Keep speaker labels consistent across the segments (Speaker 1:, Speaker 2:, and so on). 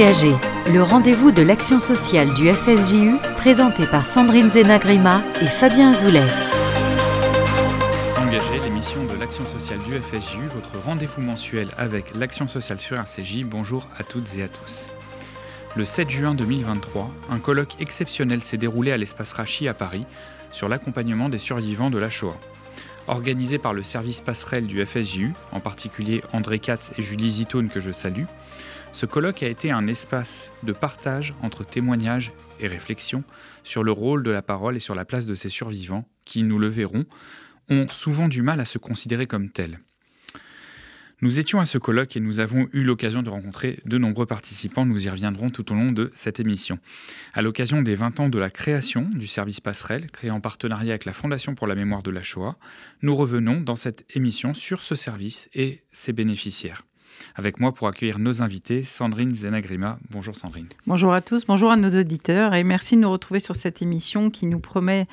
Speaker 1: S'engager, le rendez-vous de l'action sociale du FSJU, présenté par Sandrine Zenagrima et Fabien Azoulay.
Speaker 2: S'engager, l'émission de l'action sociale du FSJU, votre rendez-vous mensuel avec l'action sociale sur RCJ. Bonjour à toutes et à tous. Le 7 juin 2023, un colloque exceptionnel s'est déroulé à l'espace Rachi à Paris sur l'accompagnement des survivants de la Shoah. Organisé par le service passerelle du FSJU, en particulier André Katz et Julie Zitoun que je salue, ce colloque a été un espace de partage entre témoignages et réflexions sur le rôle de la parole et sur la place de ces survivants qui, nous le verrons, ont souvent du mal à se considérer comme tels. Nous étions à ce colloque et nous avons eu l'occasion de rencontrer de nombreux participants. Nous y reviendrons tout au long de cette émission. À l'occasion des 20 ans de la création du service passerelle, créé en partenariat avec la Fondation pour la mémoire de la Shoah, nous revenons dans cette émission sur ce service et ses bénéficiaires. Avec moi pour accueillir nos invités, Sandrine Zenagrima. Bonjour Sandrine.
Speaker 3: Bonjour à tous, bonjour à nos auditeurs et merci de nous retrouver sur cette émission qui nous promet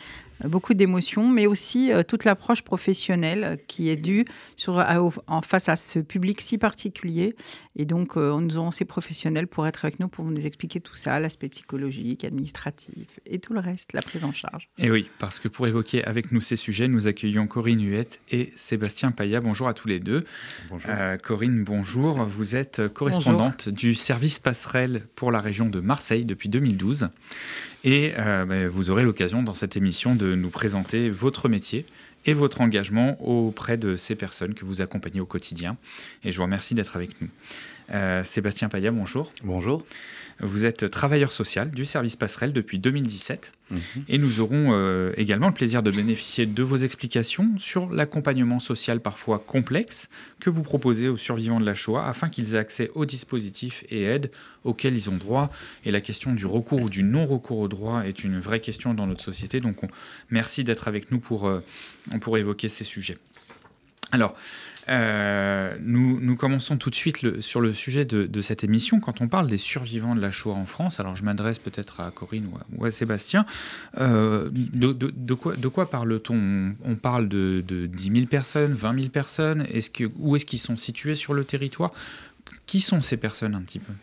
Speaker 3: beaucoup d'émotions, mais aussi euh, toute l'approche professionnelle qui est due sur, en face à ce public si particulier. Et donc, euh, nous avons ces professionnels pour être avec nous, pour nous expliquer tout ça, l'aspect psychologique, administratif et tout le reste, la prise en charge.
Speaker 2: Et oui, parce que pour évoquer avec nous ces sujets, nous accueillons Corinne Huette et Sébastien Paya. Bonjour à tous les deux. Bonjour. Euh, Corinne, bonjour. Vous êtes correspondante du service passerelle pour la région de Marseille depuis 2012. Et euh, ben, vous aurez l'occasion dans cette émission de nous présenter votre métier et votre engagement auprès de ces personnes que vous accompagnez au quotidien. Et je vous remercie d'être avec nous. Euh, Sébastien Paya, bonjour.
Speaker 4: Bonjour.
Speaker 2: Vous êtes travailleur social du service passerelle depuis 2017 mhm. et nous aurons euh, également le plaisir de bénéficier de vos explications sur l'accompagnement social parfois complexe que vous proposez aux survivants de la Shoah afin qu'ils aient accès aux dispositifs et aides auxquels ils ont droit. Et la question du recours ou du non-recours au droit est une vraie question dans notre société. Donc merci d'être avec nous pour, euh, pour évoquer ces sujets. Alors, euh, nous, commençons tout de suite sur le sujet de, cette émission. Quand on parle des survivants de la Shoah en France, alors je m'adresse peut-être à Corinne ou à, Sébastien, euh, de, quoi, parle-t-on? On, parle de, 10 000 personnes, 20 000 personnes? Où est-ce qu'ils sont situés sur le territoire? Qui sont ces personnes un petit peu?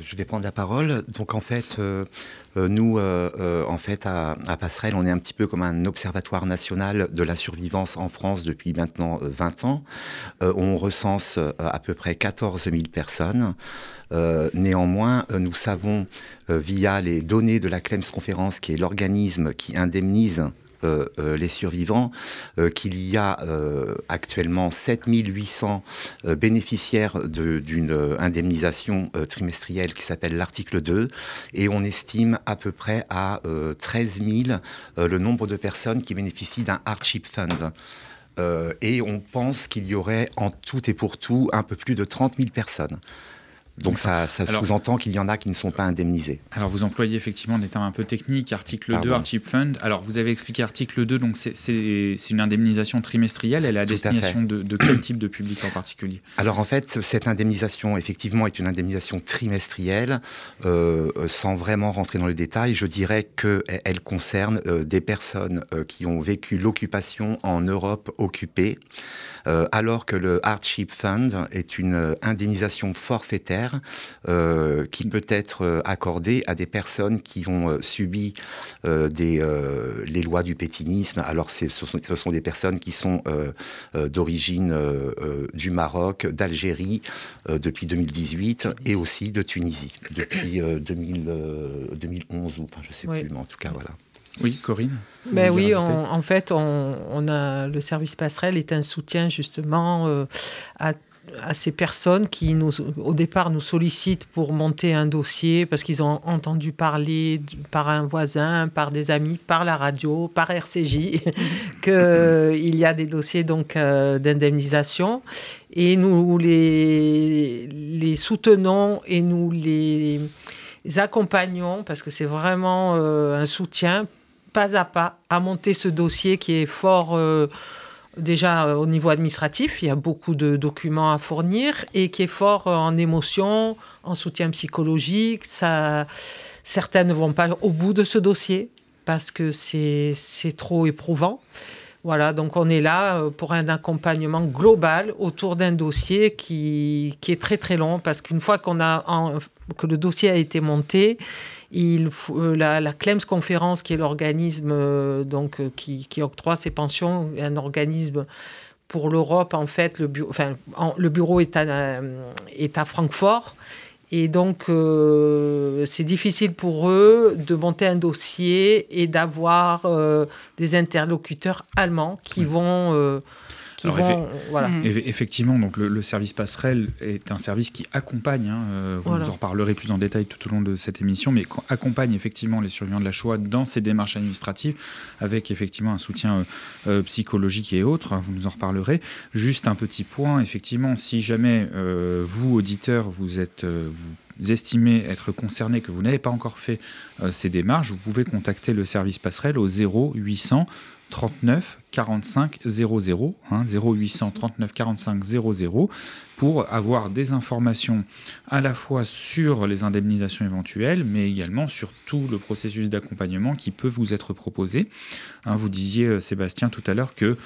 Speaker 4: Je vais prendre la parole. Donc en fait, euh, euh, nous, en fait, à, Passerelle, on est un petit peu comme un observatoire national de la survivance en France depuis maintenant 20 ans. on recense à peu près 14 000 personnes. néanmoins, nous savons via les données de la CLEMS Conférence, qui est l'organisme qui indemnise euh, euh, les survivants, euh, qu'il y a actuellement 7800 bénéficiaires d'une indemnisation trimestrielle qui s'appelle l'article 2, et on estime à peu près à 13 000 le nombre de personnes qui bénéficient d'un hardship fund. et on pense qu'il y aurait en tout et pour tout un peu plus de 30 000 personnes. Donc ça, sous-entend qu'il y en a qui ne sont pas indemnisés.
Speaker 2: Alors vous employez effectivement des termes un peu techniques, article 2, Hardship Fund. Alors vous avez expliqué article 2, donc c'est une indemnisation trimestrielle, elle est à destination de, quel type de public en particulier?
Speaker 4: Alors en fait, cette indemnisation effectivement est une indemnisation trimestrielle, euh, sans vraiment rentrer dans les détails, je dirais qu'elle concerne euh, des personnes euh, qui ont vécu l'occupation en Europe occupée, alors que le Hardship Fund est une indemnisation forfaitaire euh, qui peut être euh, accordé à des personnes qui ont euh, subi les lois du pétinisme. Alors ce sont, ce sont des personnes qui sont d'origine du Maroc, d'Algérie depuis 2018 et aussi de Tunisie depuis 2011 ou enfin je sais plus, mais en tout cas voilà.
Speaker 2: Oui, Corinne.
Speaker 3: Ben oui, en fait, on, on, a le service passerelle est un soutien justement à à ces personnes qui, nous, au départ, nous sollicitent pour monter un dossier parce qu'ils ont entendu parler par un voisin, par des amis, par la radio, par RCJ, qu'il y a des dossiers donc euh, d'indemnisation. Et nous les, les soutenons et nous les accompagnons parce que c'est vraiment euh, un soutien pas à pas à monter ce dossier qui est fort... Euh, déjà euh, au niveau administratif, il y a beaucoup de documents à fournir et qui est fort euh, en émotion, en soutien psychologique. Ça, certains ne vont pas au bout de ce dossier parce que c'est trop éprouvant. Voilà, donc on est là euh, pour un accompagnement global autour d'un dossier qui, qui, est très très long parce qu'une fois qu'on a que le dossier a été monté, il euh, la, la, CLEMS conférence, qui est l'organisme euh, donc qui, qui, octroie ces pensions, un organisme pour l'Europe en fait. Le, bureau, enfin, le bureau est à, est à Francfort. Et donc, euh, c'est difficile pour eux de monter un dossier et d'avoir euh, des interlocuteurs allemands qui vont euh,
Speaker 2: voilà. Mm. Effectivement, donc le, service passerelle est un service qui accompagne, hein, euh, vous nous en reparlerez plus en détail tout au long de cette émission, mais accompagne effectivement les survivants de la Shoah dans ces démarches administratives avec effectivement un soutien euh, euh, psychologique et autres, hein, vous nous en reparlerez. Juste un petit point, effectivement, si jamais vous, auditeurs, vous êtes... vous estimez être concerné, que vous n'avez pas encore fait ces démarches, vous pouvez contacter le service passerelle au 0800 39 45 00, hein, 0800 39 45 00, pour avoir des informations à la fois sur les indemnisations éventuelles, mais également sur tout le processus d'accompagnement qui peut vous être proposé. Hein, vous disiez, euh, Sébastien, tout à l'heure que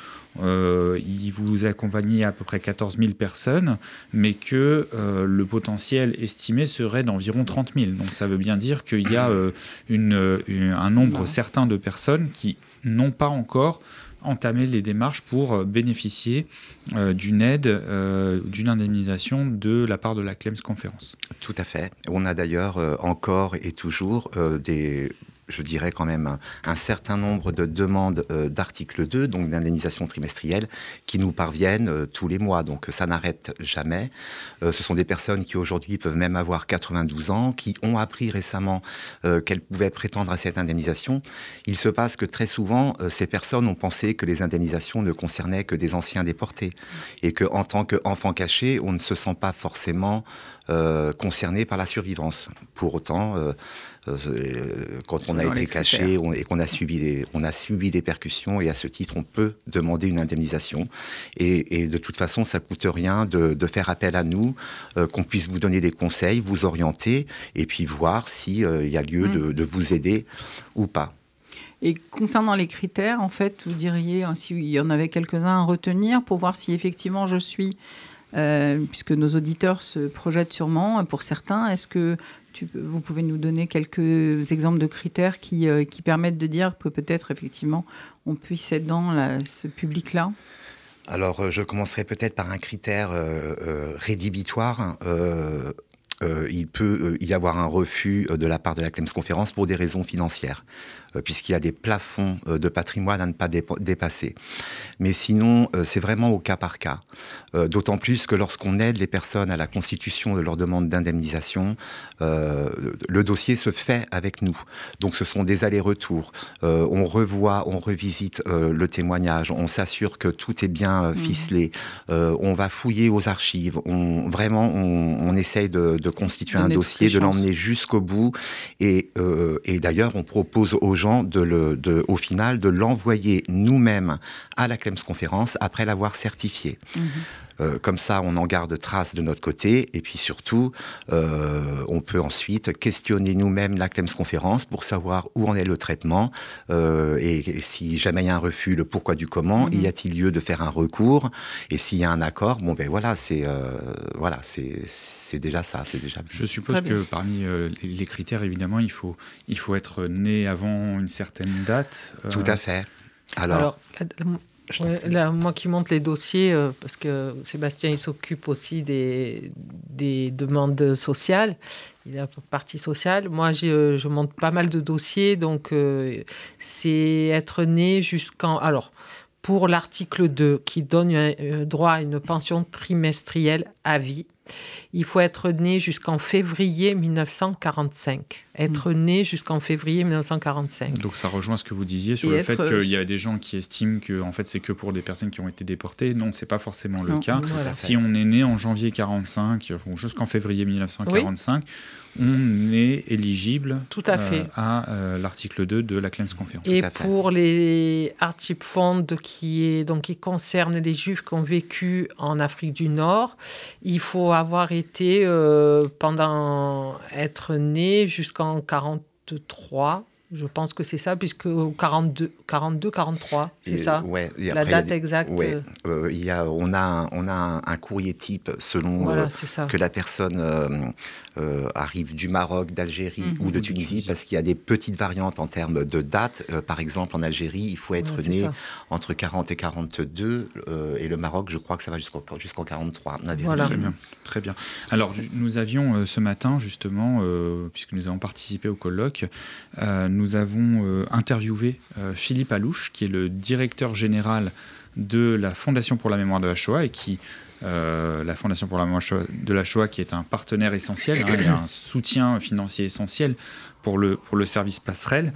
Speaker 2: euh, il vous accompagnait à peu près 14 000 personnes, mais que euh, le potentiel estimé serait d'environ 30 000. Donc ça veut bien dire qu'il y a une, un nombre certain de personnes qui n'ont pas encore entamé les démarches pour euh, bénéficier euh, d'une aide, euh, d'une indemnisation de la part de la CLEMS Conférence.
Speaker 4: Tout à fait. On a d'ailleurs encore et toujours des je dirais quand même, un, certain nombre de demandes euh, d'article 2, donc d'indemnisation trimestrielle, qui nous parviennent euh, tous les mois. Donc ça n'arrête jamais. Euh, ce sont des personnes qui aujourd'hui peuvent même avoir 92 ans, qui ont appris récemment qu'elles pouvaient prétendre à cette indemnisation. Il se passe que très souvent, ces personnes ont pensé que les indemnisations ne concernaient que des anciens déportés et qu'en tant qu'enfant caché, on ne se sent pas forcément concerné par la survivance. Pour autant, euh, quand on a été caché et qu'on a subi des, on a subi des percussions et à ce titre on peut demander une indemnisation et, de toute façon ça coûte rien de, faire appel à nous, euh, qu'on puisse vous donner des conseils, vous orienter et puis voir s'il euh, il y a lieu de, mm. de vous aider ou pas.
Speaker 5: Et concernant les critères, en fait, vous diriez, hein, s'il y en avait quelques-uns à retenir pour voir si effectivement je suis puisque nos auditeurs se projettent sûrement pour certains. Est-ce que vous pouvez nous donner quelques exemples de critères qui, euh, qui permettent de dire que peut-être effectivement on puisse être dans ce public-là?
Speaker 4: Alors, euh, je commencerai peut-être par un critère euh, rédhibitoire. il peut y avoir un refus de la part de la Clems Conférence pour des raisons financières. Euh, puisqu'il y a des plafonds euh, de patrimoine à ne pas dépasser. Mais sinon, euh, c'est vraiment au cas par cas. D'autant plus que lorsqu'on aide les personnes à la constitution de leur demande d'indemnisation, le dossier se fait avec nous. Donc ce sont des allers-retours. on revoit, on revisite le témoignage, on s'assure que tout est bien mmh. ficelé, on va fouiller aux archives, on, vraiment on, essaye de, constituer un dossier, de l'emmener jusqu'au bout. Et, et d'ailleurs, on propose aux gens au final, de l'envoyer nous-mêmes à la Clems Conférence après l'avoir certifié. Mhm. Euh, comme ça, on en garde trace de notre côté. Et puis surtout, euh, on peut ensuite questionner nous-mêmes la CLEMS conférence pour savoir où en est le traitement euh, et, si jamais il y a un refus, le pourquoi du comment. Mhm. Y a-t-il lieu de faire un recours? Et s'il y a un accord, bon ben voilà, c'est voilà, c'est déjà ça, c'est déjà.
Speaker 2: Je suppose que parmi les critères, évidemment, il faut il faut être né avant une certaine date.
Speaker 4: Tout à fait. Alors
Speaker 3: là, moi qui monte les dossiers, euh, parce que Sébastien il s'occupe aussi des, des, demandes sociales, il a partie sociale. Moi euh, je monte pas mal de dossiers, donc euh, c'est être né jusqu'en. Alors, pour l'article 2 qui donne un, droit à une pension trimestrielle à vie, il faut être né jusqu'en février 1945. Être hmm. né jusqu'en février 1945.
Speaker 2: Donc ça rejoint ce que vous disiez sur le fait qu'il y a des gens qui estiment que en fait c'est que pour des personnes qui ont été déportées. Non, c'est pas forcément le cas. Si on est né en janvier 45 ou jusqu'en février 1945, on est éligible
Speaker 3: Tout à, fait. Euh,
Speaker 2: à euh, l'article 2 de la Clems Conférence.
Speaker 3: Et pour les Artip Fund qui, est, donc, qui concerne les Juifs qui ont vécu en Afrique du Nord, il faut avoir été euh, pendant être né jusqu'en 43 Je pense que c'est ça, puisque 42, 42 43, c'est ça
Speaker 4: ouais,
Speaker 3: La date exacte.
Speaker 4: Ouais, euh, il y a, on a, un, on a un, courrier type selon euh, que la personne euh, arrive du Maroc, d'Algérie mhm. ou de Tunisie, parce qu'il y a des petites variantes en termes de date. par exemple, en Algérie, il faut être né entre 40 et 42, et le Maroc, je crois que ça va jusqu'en jusqu'en 43.
Speaker 2: Voilà. Très bien. Très bien. Alors, nous avions ce matin, justement, puisque nous avons participé au colloque, nous avons euh, interviewé euh, Philippe Alouche, qui est le directeur général de la Fondation pour la mémoire de la et qui euh, la Fondation pour la mémoire de la Shoah, qui est un partenaire essentiel, hein, un soutien financier essentiel pour le, pour le service passerelle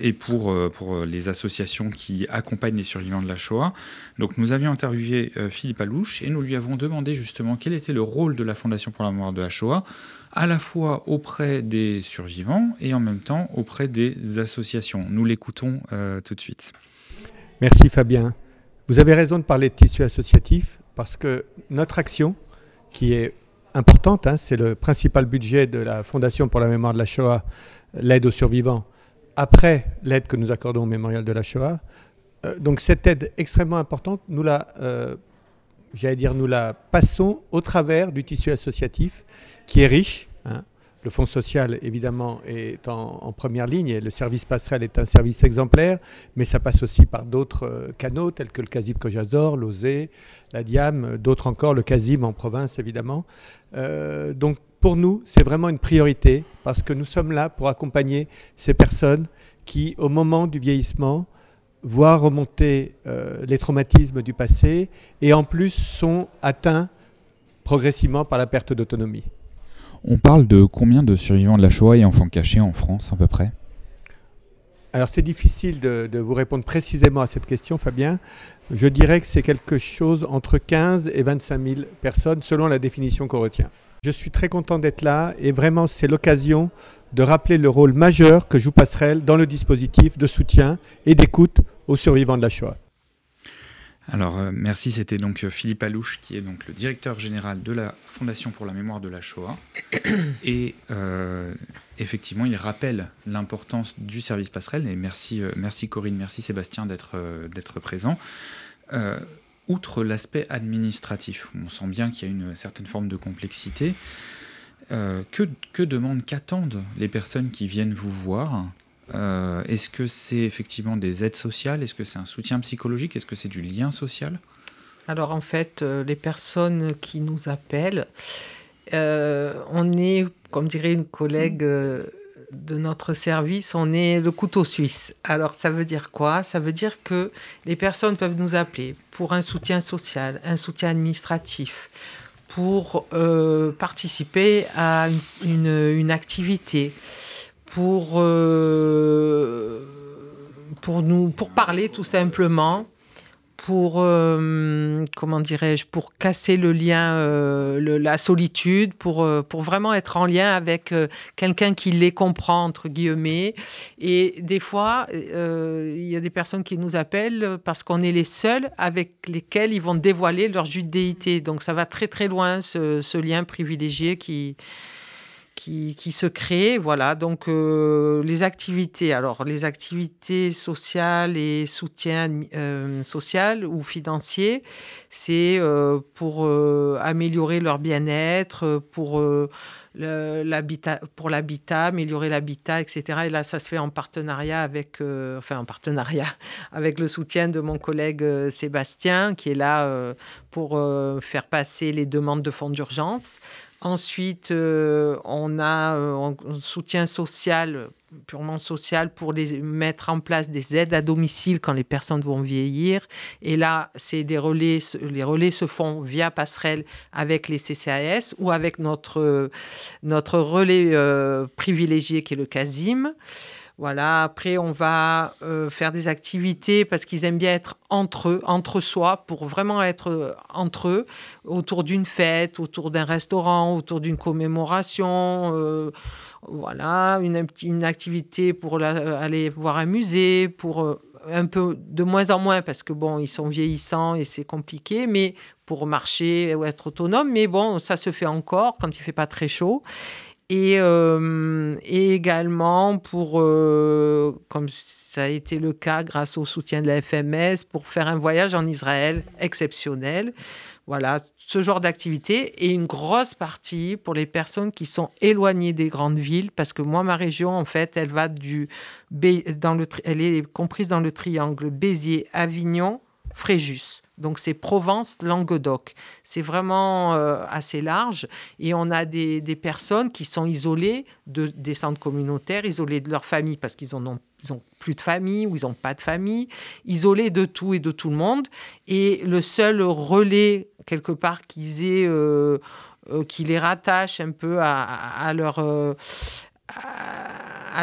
Speaker 2: et pour, pour les associations qui accompagnent les survivants de la Shoah. Donc nous avions interviewé Philippe Alouche et nous lui avons demandé justement quel était le rôle de la Fondation pour la mémoire de la à la fois auprès des survivants et en même temps auprès des associations. Nous l'écoutons euh, tout de suite.
Speaker 6: Merci Fabien. Vous avez raison de parler de tissu associatif parce que notre action, qui est importante, hein, c'est le principal budget de la Fondation pour la mémoire de la Shoah, l'aide aux survivants, après l'aide que nous accordons au mémorial de la Shoah. Euh, donc cette aide extrêmement importante, nous la, euh, j'allais dire, nous la passons au travers du tissu associatif qui est riche. Hein. Le fonds social, évidemment, est en, première ligne et le service passerelle est un service exemplaire, mais ça passe aussi par d'autres euh, canaux tels que le CASIB Kojazor, l'OSE, la DIAM, d'autres encore, le CASIB en province, évidemment. Euh, donc, pour nous, c'est vraiment une priorité parce que nous sommes là pour accompagner ces personnes qui, au moment du vieillissement, voient remonter euh, les traumatismes du passé et en plus sont atteints progressivement par la perte d'autonomie.
Speaker 2: On parle de combien de survivants de la Shoah et enfants cachés en France à peu près?
Speaker 6: Alors c'est difficile de, vous répondre précisément à cette question, Fabien. Je dirais que c'est quelque chose entre 15 et 25 000 personnes selon la définition qu'on retient. Je suis très content d'être là et vraiment c'est l'occasion de rappeler le rôle majeur que joue Passerelle dans le dispositif de soutien et d'écoute aux survivants de la Shoah.
Speaker 2: Alors euh, merci, c'était donc euh, Philippe Alouche qui est donc le directeur général de la Fondation pour la mémoire de la Shoah. Et euh, effectivement, il rappelle l'importance du service passerelle. Et merci, merci Corinne, merci Sébastien d'être d'être présent. outre l'aspect administratif, on sent bien qu'il y a une certaine forme de complexité. que, que demandent, qu'attendent les personnes qui viennent vous voir? Euh, est-ce que c'est effectivement des aides sociales? Est-ce que c'est un soutien psychologique? Est-ce que c'est du lien social?
Speaker 3: Alors en fait, euh, les personnes qui nous appellent, euh, on est, comme dirait une collègue de notre service, on est le couteau suisse. Alors ça veut dire quoi? Ça veut dire que les personnes peuvent nous appeler pour un soutien social, un soutien administratif, pour participer à une activité pour, euh, pour, nous, pour parler tout simplement, pour, euh, comment dirais-je, pour casser le lien, euh, la solitude, pour, pour vraiment être en lien avec quelqu'un qui les comprend, entre guillemets. Et des fois, il y a des personnes qui nous appellent parce qu'on est les seuls avec lesquels ils vont dévoiler leur judéité. Donc ça va très très loin, ce, ce lien privilégié qui qui, se crée. Voilà, donc euh, les activités, alors les activités sociales et soutien euh, social ou financier, c'est euh, pour améliorer leur bien-être, pour l'habitat, pour l'habitat, améliorer l'habitat, etc. Et là, ça se fait en partenariat avec, enfin en partenariat avec le soutien de mon collègue Sébastien, qui est là pour faire passer les demandes de fonds d'urgence. Ensuite, euh, on a euh, un soutien social, purement social, pour mettre en place des aides à domicile quand les personnes vont vieillir. Et là, c'est des relais, les relais se font via passerelle avec les CCAS ou avec notre, notre relais euh, privilégié qui est le CASIM. Voilà, après, on va euh, faire des activités parce qu'ils aiment bien être entre eux, entre soi, pour vraiment être euh, entre eux, autour d'une fête, autour d'un restaurant, autour d'une commémoration. Euh, voilà, une, une, activité pour aller voir un musée, pour un peu de moins en moins parce que bon, ils sont vieillissants et c'est compliqué, mais pour marcher ou être autonome. Mais bon, ça se fait encore quand il fait pas très chaud. Et, et également pour, comme ça a été le cas grâce au soutien de la FMS, pour faire un voyage en Israël exceptionnel. Voilà, ce genre d'activité et une grosse partie pour les personnes qui sont éloignées des grandes villes, parce que moi, ma région, en fait, elle va du, dans le, elle est comprise dans le triangle Béziers, Avignon, Fréjus. Donc c'est Provence, Languedoc. C'est vraiment euh, assez large. Et on a des, des, personnes qui sont isolées de, des centres communautaires, isolées de leur famille parce qu'ils ont, ils ont plus de famille ou ils n'ont pas de famille, isolées de tout et de tout le monde. Et le seul relais, quelque part, qu'ils aient... Euh, euh, qui les rattache un peu à, à leur,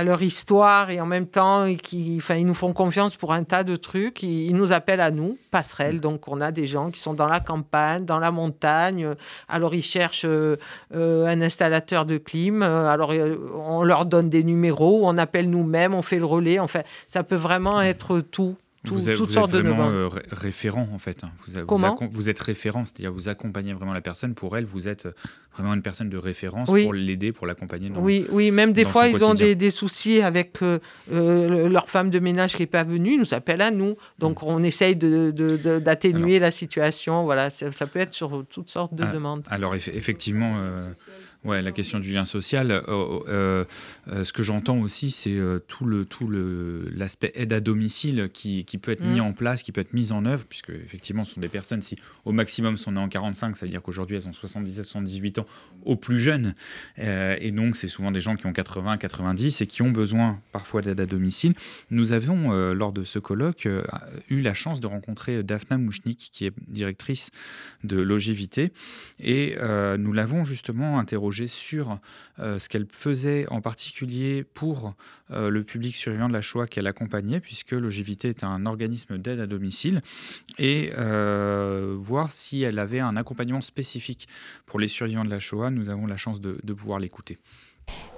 Speaker 3: leur histoire et en même temps, qui, enfin, ils nous font confiance pour un tas de trucs. Ils, nous appellent à nous, passerelle. Mm. Donc, on a des gens qui sont dans la campagne, dans la montagne. Alors, ils cherchent euh, un installateur de clim. Alors, euh, on leur donne des numéros, on appelle nous-mêmes, on fait le relais. Enfin, ça peut vraiment mm. être tout
Speaker 2: vous êtes, toutes sortes vraiment de euh, référent en fait. Hein. Vous,
Speaker 3: Comment
Speaker 2: vous, êtes référent, c'est-à-dire vous accompagnez vraiment la personne. Pour elle, vous êtes euh, vraiment une personne de référence pour l'aider, pour l'accompagner.
Speaker 3: Oui, oui, même des fois ils ont des, soucis avec euh, leur femme de ménage qui n'est pas venue, ils nous appellent à nous. Donc mm. on essaye d'atténuer la situation. Voilà, ça, peut être sur toutes sortes de
Speaker 2: ah,
Speaker 3: demandes.
Speaker 2: Alors effectivement. Ouais, la question du lien social. Euh, euh, euh, ce que j'entends aussi, c'est tout le tout le l'aspect aide à domicile qui, qui peut être mis mm. en place, qui peut être mis en œuvre, puisque effectivement, ce sont des personnes si au maximum sont nées en 45, ça veut dire qu'aujourd'hui elles ont 77, 78 ans, au plus jeune, et donc c'est souvent des gens qui ont 80, 90 et qui ont besoin parfois d'aide à domicile. Nous avons lors de ce colloque eu la chance de rencontrer Daphna Mouchnik, qui est directrice de Logivité, et nous l'avons justement interrogée sur euh, ce qu'elle faisait en particulier pour euh, le public survivant de la Shoah qu'elle accompagnait, puisque Logivité est un organisme d'aide à domicile, et euh, voir si elle avait un accompagnement spécifique pour les survivants de la Shoah. Nous avons la chance de pouvoir l'écouter.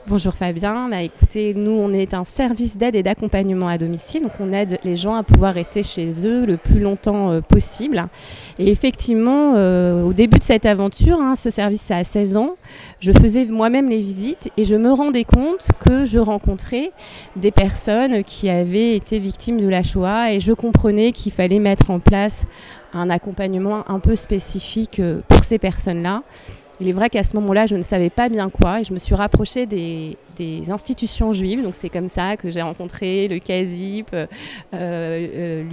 Speaker 7: Bonjour Fabien, bah, écoutez, nous on est un service d'aide et d'accompagnement à domicile, donc on aide les gens à pouvoir rester chez eux le plus longtemps euh, possible. Et effectivement, euh, au début de cette aventure, hein, ce service ça a 16 ans, je faisais moi-même les visites et je me rendais compte que je rencontrais des personnes qui avaient été victimes de la Shoah et je comprenais qu'il fallait mettre en place un accompagnement un peu spécifique euh, pour ces personnes-là. Il est vrai qu'à ce moment-là, je ne savais pas bien quoi et je me suis rapprochée des, des institutions juives. Donc c'est comme ça que j'ai rencontré le CASIP, euh, euh,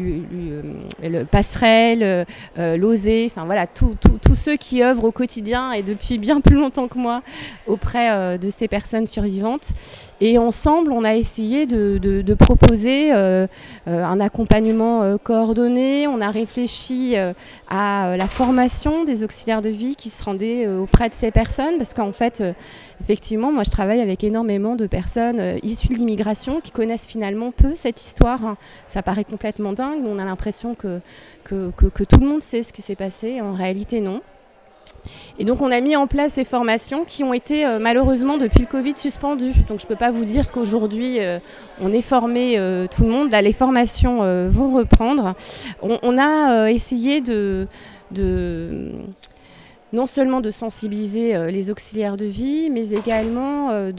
Speaker 7: le Passerelle, euh, enfin voilà, tous ceux qui œuvrent au quotidien et depuis bien plus longtemps que moi auprès de ces personnes survivantes. Et ensemble, on a essayé de, de proposer un accompagnement coordonné. On a réfléchi à la formation des auxiliaires de vie qui se rendaient auprès de ces personnes parce qu'en fait, effectivement, moi je travaille avec énormément de personnes euh, issues de l'immigration qui connaissent finalement peu cette histoire. Hein. Ça paraît complètement dingue, on a l'impression que que, tout le monde sait ce qui s'est passé, en réalité non. Et donc on a mis en place ces formations qui ont été euh, malheureusement depuis le Covid suspendues. Donc je ne peux pas vous dire qu'aujourd'hui euh, on est formé tout le monde. Là les formations vont reprendre. On, a essayé de, de non seulement de sensibiliser euh, les auxiliaires de vie, mais également euh,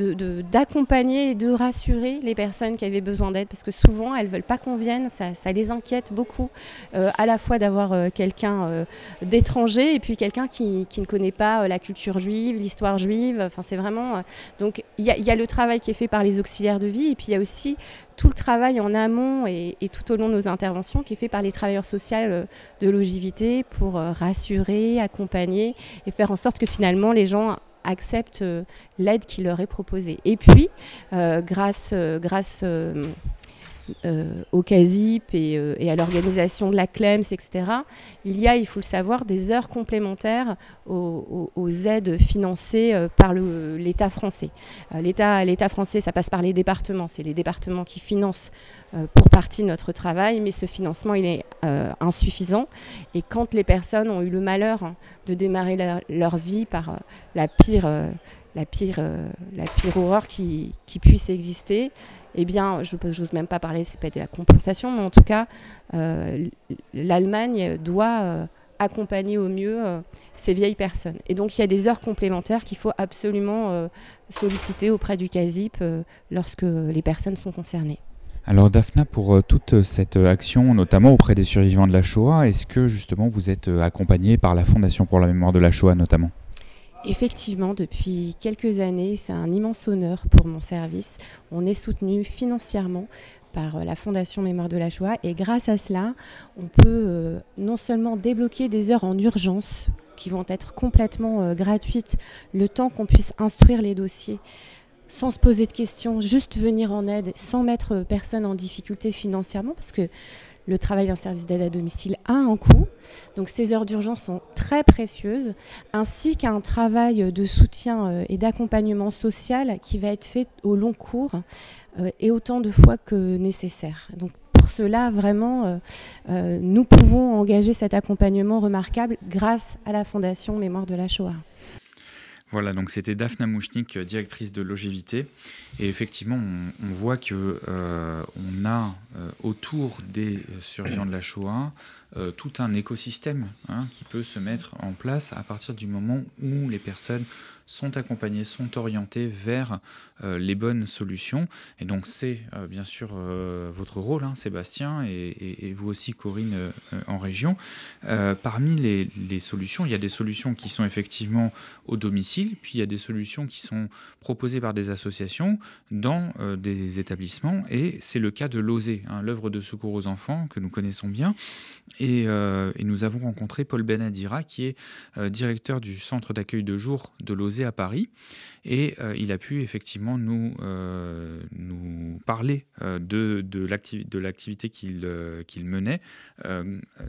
Speaker 7: d'accompagner et de rassurer les personnes qui avaient besoin d'aide, parce que souvent elles ne veulent pas qu'on vienne, ça, les inquiète beaucoup, euh, à la fois d'avoir quelqu'un d'étranger et puis quelqu'un qui, ne connaît pas la culture juive, l'histoire juive, c'est vraiment... donc il y, a le travail qui est fait par les auxiliaires de vie, et puis il y a aussi tout le travail en amont et, tout au long de nos interventions qui est fait par les travailleurs sociaux euh, de logivité pour euh, rassurer, accompagner et faire en sorte que finalement les gens acceptent euh, l'aide qui leur est proposée. Et puis, grâce, grâce au CASIP euh, et, à l'organisation de la CLEMS, etc., il y a, il faut le savoir, des heures complémentaires aux, aides financées euh, par l'État français. L'État français, ça passe par les départements. C'est les départements qui financent pour partie notre travail, mais ce financement, il est insuffisant. Et quand les personnes ont eu le malheur hein, de démarrer leur, vie par la pire la pire, la pire horreur qui, qui, puisse exister, eh bien, je n'ose même pas parler, c'est pas de la compensation, mais en tout cas, euh, l'Allemagne doit euh, accompagner au mieux ces vieilles personnes. Et donc il y a des heures complémentaires qu'il faut absolument solliciter auprès du CASIP lorsque les personnes sont concernées.
Speaker 2: Alors Daphna, pour toute cette action, notamment auprès des survivants de la Shoah, est-ce que justement vous êtes accompagnée par la Fondation pour la mémoire de la Shoah notamment?
Speaker 7: Effectivement, depuis quelques années, c'est un immense honneur pour mon service. On est soutenu financièrement par euh, la Fondation Mémoire de la Shoah et grâce à cela, on peut euh, non seulement débloquer des heures en urgence qui vont être complètement euh, gratuites, le temps qu'on puisse instruire les dossiers sans se poser de questions, juste venir en aide, sans mettre personne en difficulté financièrement, parce que le travail d'un service d'aide à domicile a un coût. Donc ces heures d'urgence sont très précieuses, ainsi qu'un travail de soutien euh, et d'accompagnement social qui va être fait au long cours euh, et autant de fois que nécessaire. Donc pour cela, vraiment, euh, nous pouvons engager cet accompagnement remarquable grâce à la Fondation Mémoire de la Shoah.
Speaker 2: Voilà, donc c'était Daphna Mouchnik, directrice de longévité. Et effectivement, on, voit que euh, on a euh, autour des survivants de la Shoah euh, tout un écosystème hein, qui peut se mettre en place à partir du moment où les personnes sont accompagnés, sont orientés vers euh, les bonnes solutions. Et donc c'est euh, bien sûr euh, votre rôle, hein, Sébastien, et, vous aussi, Corinne, en région. parmi les, solutions, il y a des solutions qui sont effectivement au domicile, puis il y a des solutions qui sont proposées par des associations dans des établissements, et c'est le cas de l'OSE, hein, l'œuvre de secours aux enfants que nous connaissons bien. Et, et nous avons rencontré Paul Benadira, qui est directeur du centre d'accueil de jour de l'OSE à Paris. Et euh, il a pu effectivement nous, euh, nous parler euh, de, de l'activité qu'il qu'il menait.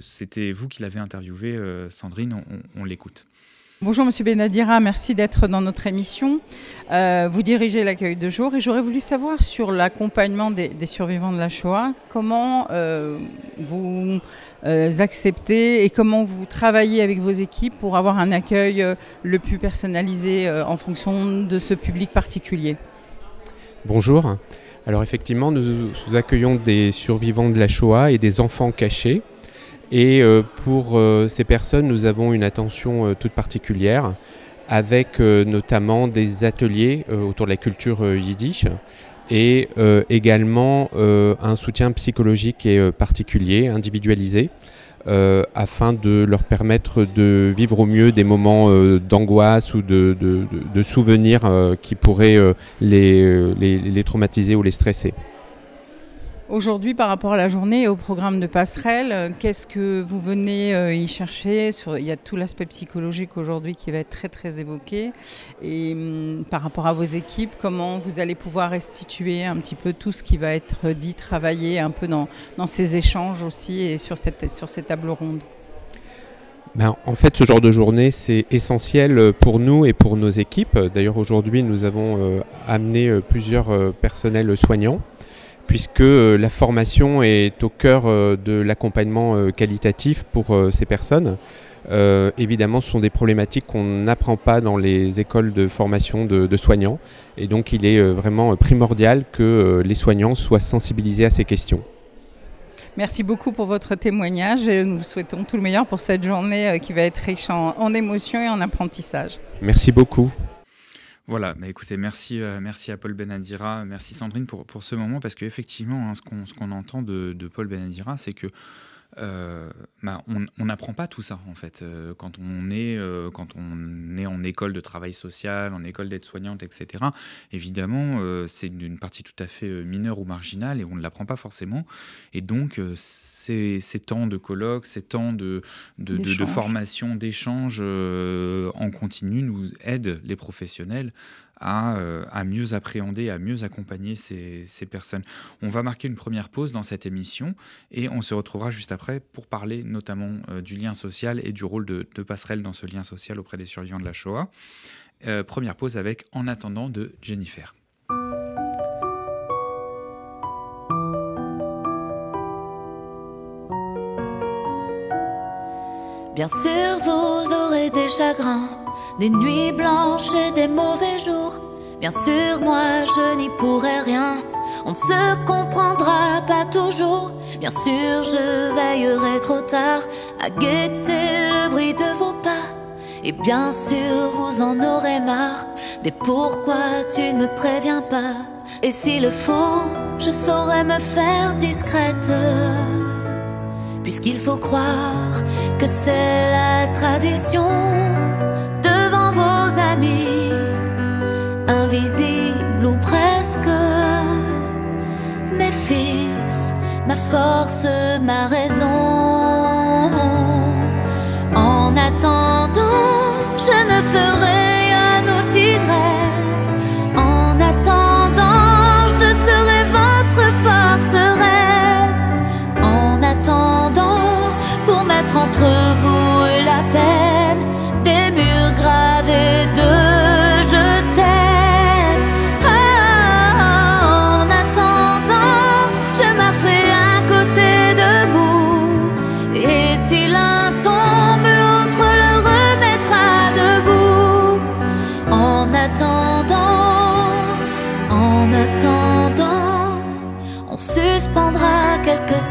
Speaker 2: C'était vous qui l'avez interviewé, Sandrine, on l'écoute.
Speaker 8: Bonjour Monsieur Benadira, merci d'être dans notre émission. Euh, vous dirigez l'accueil de jour et j'aurais voulu savoir sur l'accompagnement des, survivants de la Shoah, comment euh, vous euh, acceptez et comment vous travaillez avec vos équipes pour avoir un accueil le plus personnalisé en fonction de ce public particulier?
Speaker 9: Bonjour. Alors effectivement, nous accueillons des survivants de la Shoah et des enfants cachés. Et euh, pour euh, ces personnes, nous avons une attention euh, toute particulière avec notamment des ateliers autour de la culture yiddish et également un soutien psychologique et particulier, individualisé, afin de leur permettre de vivre au mieux des moments d'angoisse ou de, souvenirs qui pourraient les traumatiser ou les stresser.
Speaker 8: Aujourd'hui, par rapport à la journée et au programme de passerelle, euh, qu'est-ce que vous venez euh, y chercher Il y a tout l'aspect psychologique aujourd'hui qui va être très très évoqué. Et hum, par rapport à vos équipes, comment vous allez pouvoir restituer un petit peu tout ce qui va être dit, travaillé un peu dans, dans ces échanges aussi et sur, cette, sur ces tables rondes?
Speaker 9: Ben, en fait, ce genre de journée, c'est essentiel pour nous et pour nos équipes. D'ailleurs, aujourd'hui, nous avons euh, amené plusieurs personnels soignants puisque euh, la formation est au cœur euh, de l'accompagnement euh, qualitatif pour ces personnes. évidemment, ce sont des problématiques qu'on n'apprend pas dans les écoles de formation de, soignants, et donc il est vraiment primordial que les soignants soient sensibilisés à ces questions.
Speaker 8: Merci beaucoup pour votre témoignage et nous vous souhaitons tout le meilleur pour cette journée qui va être riche en, en émotions et en apprentissage.
Speaker 9: Merci beaucoup.
Speaker 2: Voilà, bah écoutez, merci, euh, merci à Paul Benadira, merci Sandrine pour, pour ce moment, parce qu'effectivement, hein, ce qu'on entend de, de Paul Benadira, c'est que euh, bah, on n'apprend pas tout ça en fait euh, quand on est euh, quand on est en école de travail social, en école d'aide-soignante, etc. Évidemment, c'est une partie tout à fait mineure ou marginale et on ne l'apprend pas forcément. Et donc ces, ces, temps de colloques, ces temps de, de, de formation, d'échange en continu nous aident les professionnels euh, à, mieux appréhender, à mieux accompagner ces, personnes. On va marquer une première pause dans cette émission et on se retrouvera juste après pour parler notamment euh, du lien social et du rôle de, passerelle dans ce lien social auprès des survivants de la Shoah. Euh, première pause avec En attendant de Jennifer.
Speaker 10: Bien sûr, vous aurez des chagrins des nuits blanches et des mauvais jours. Bien sûr, moi je n'y pourrai rien. On ne se comprendra pas toujours. Bien sûr, je veillerai trop tard à guetter le bruit de vos pas. Et bien sûr, vous en aurez marre des pourquoi tu ne me préviens pas. Et s'il le faut, je saurais me faire discrète. Puisqu'il faut croire que c'est la tradition invisibles ou presque. Mes fils, ma force, ma raison. En attendant, je ne ferai tigresses. En attendant, je serai votre forteresse. En attendant, pour mettre entre vous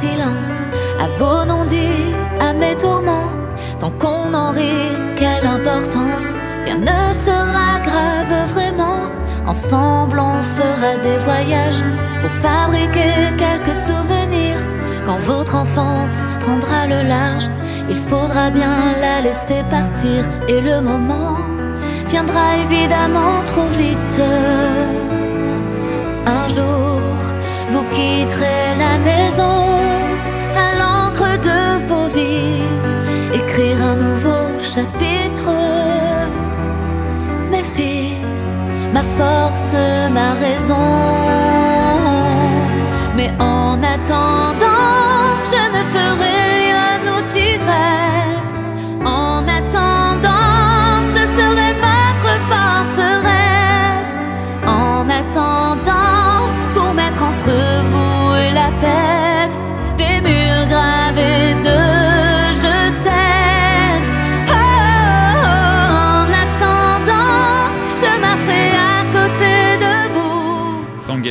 Speaker 10: silences à vos non-dits, à mes tourments. Tant qu'on en rit, quelle importance, rien ne sera grave vraiment. Ensemble, on fera des voyages pour fabriquer quelques souvenirs. Quand votre enfance prendra le large, il faudra bien la laisser partir. Et le moment viendra évidemment trop vite. Un jour, vous quitterez la maison à l'encre de vos vies, écrire un nouveau chapitre. Mes fils, ma force, ma raison. Mais en attendant, entre vous et la peine,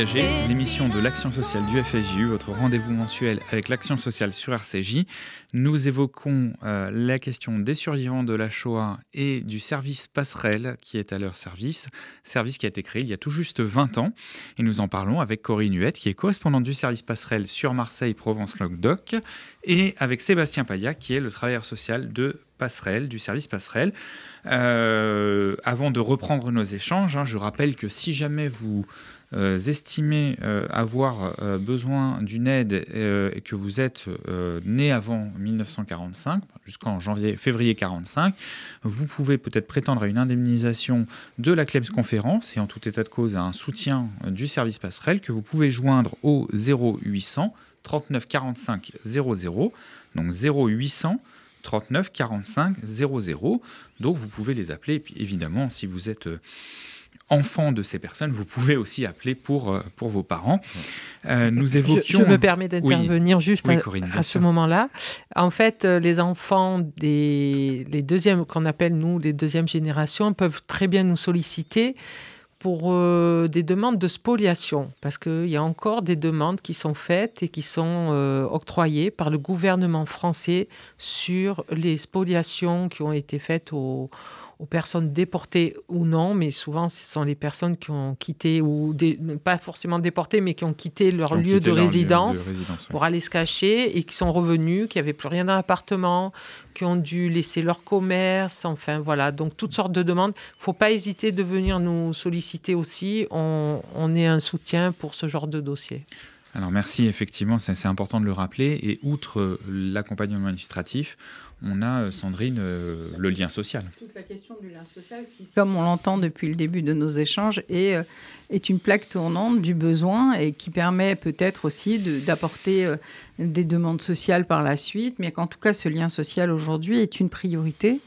Speaker 2: l'émission de l'action sociale du FSJU, votre rendez-vous mensuel avec l'action sociale sur RCJ. Nous évoquons euh, la question des survivants de la Shoah et du service passerelle qui est à leur service, service qui a été créé il y a tout juste 20 ans. Et nous en parlons avec Corinne Huette, qui est correspondante du service passerelle sur Marseille-Provence-Languedoc, et avec Sébastien Paya, qui est le travailleur social de passerelle, du service passerelle. Euh, avant de reprendre nos échanges, hein, je rappelle que si jamais vous estimez euh, avoir euh, besoin d'une aide euh, et que vous êtes euh, né avant 1945, jusqu'en janvier, février 45, vous pouvez peut-être prétendre à une indemnisation de la CLEMS conférence et en tout état de cause à un soutien euh, du service passerelle que vous pouvez joindre au 0800 39 45 00. Donc 0800 39 45 00. Donc vous pouvez les appeler. Et puis évidemment, si vous êtes euh, enfant de ces personnes, vous pouvez aussi appeler pour, euh, pour vos parents. Euh, nous évoquions...
Speaker 3: Je, me permets d'intervenir juste
Speaker 2: Oui,
Speaker 3: à,
Speaker 2: Corinne, bien
Speaker 3: à ce moment-là. En fait, euh, les enfants des les deuxièmes qu'on appelle nous les deuxièmes générations peuvent très bien nous solliciter pour euh, des demandes de spoliation, parce qu'il y a encore des demandes qui sont faites et qui sont euh, octroyées par le gouvernement français sur les spoliations qui ont été faites aux, aux personnes déportées ou non, mais souvent ce sont les personnes qui ont quitté, ou des- pas forcément déportées, mais qui ont quitté leur
Speaker 2: ont
Speaker 3: lieu
Speaker 2: quitté
Speaker 3: de
Speaker 2: leur lieu
Speaker 3: résidence
Speaker 2: de résidence, oui.
Speaker 3: pour aller se cacher et qui sont revenus, qui n'avaient plus rien dans l'appartement, qui ont dû laisser leur commerce, enfin voilà, donc toutes sortes de demandes. Il ne faut pas hésiter de venir nous solliciter aussi, on, on est un soutien pour ce genre de dossier.
Speaker 2: Alors merci, effectivement, c'est c'est important de le rappeler. Et outre euh, l'accompagnement administratif, on a, euh, Sandrine, euh, le lien social.
Speaker 5: Toute la question du lien social, qui, comme on l'entend depuis le début de nos échanges, est, euh, est une plaque tournante du besoin et qui permet peut-être aussi d'apporter des demandes sociales par la suite, mais qu'en tout cas, ce lien social aujourd'hui est une priorité.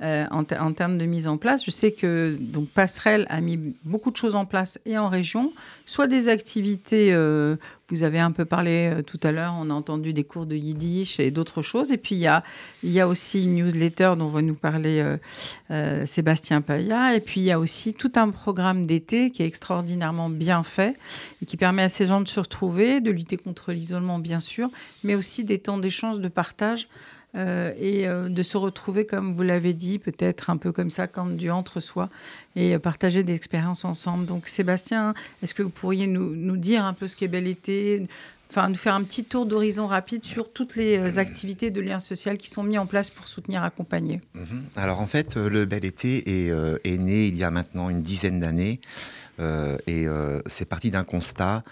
Speaker 5: Euh, en, ter- en termes de mise en place, je sais que donc Passerelle a mis beaucoup de choses en place et en région, soit des activités, euh, vous avez un peu parlé euh, tout à l'heure, on a entendu des cours de yiddish et d'autres choses, et puis il y a, y a aussi une newsletter dont va nous parler Sébastien Paya. Et puis, il y a aussi tout un programme d'été qui est extraordinairement bien fait et qui permet à ces gens de se retrouver, de lutter contre l'isolement, bien sûr, mais aussi des temps d'échange, de partage et de se retrouver, comme vous l'avez dit, peut-être un peu comme ça, quand du entre-soi, et partager des expériences ensemble. Donc Sébastien, est-ce que vous pourriez nous, nous, dire un peu ce qu'est Bel Été Enfin, nous faire un petit tour d'horizon rapide sur toutes les activités de lien social qui sont mises en place pour soutenir, accompagner?
Speaker 4: Mhm. Alors en fait, le Bel Été est né il y a maintenant une dizaine d'années. Euh, et euh, c'est parti d'un constat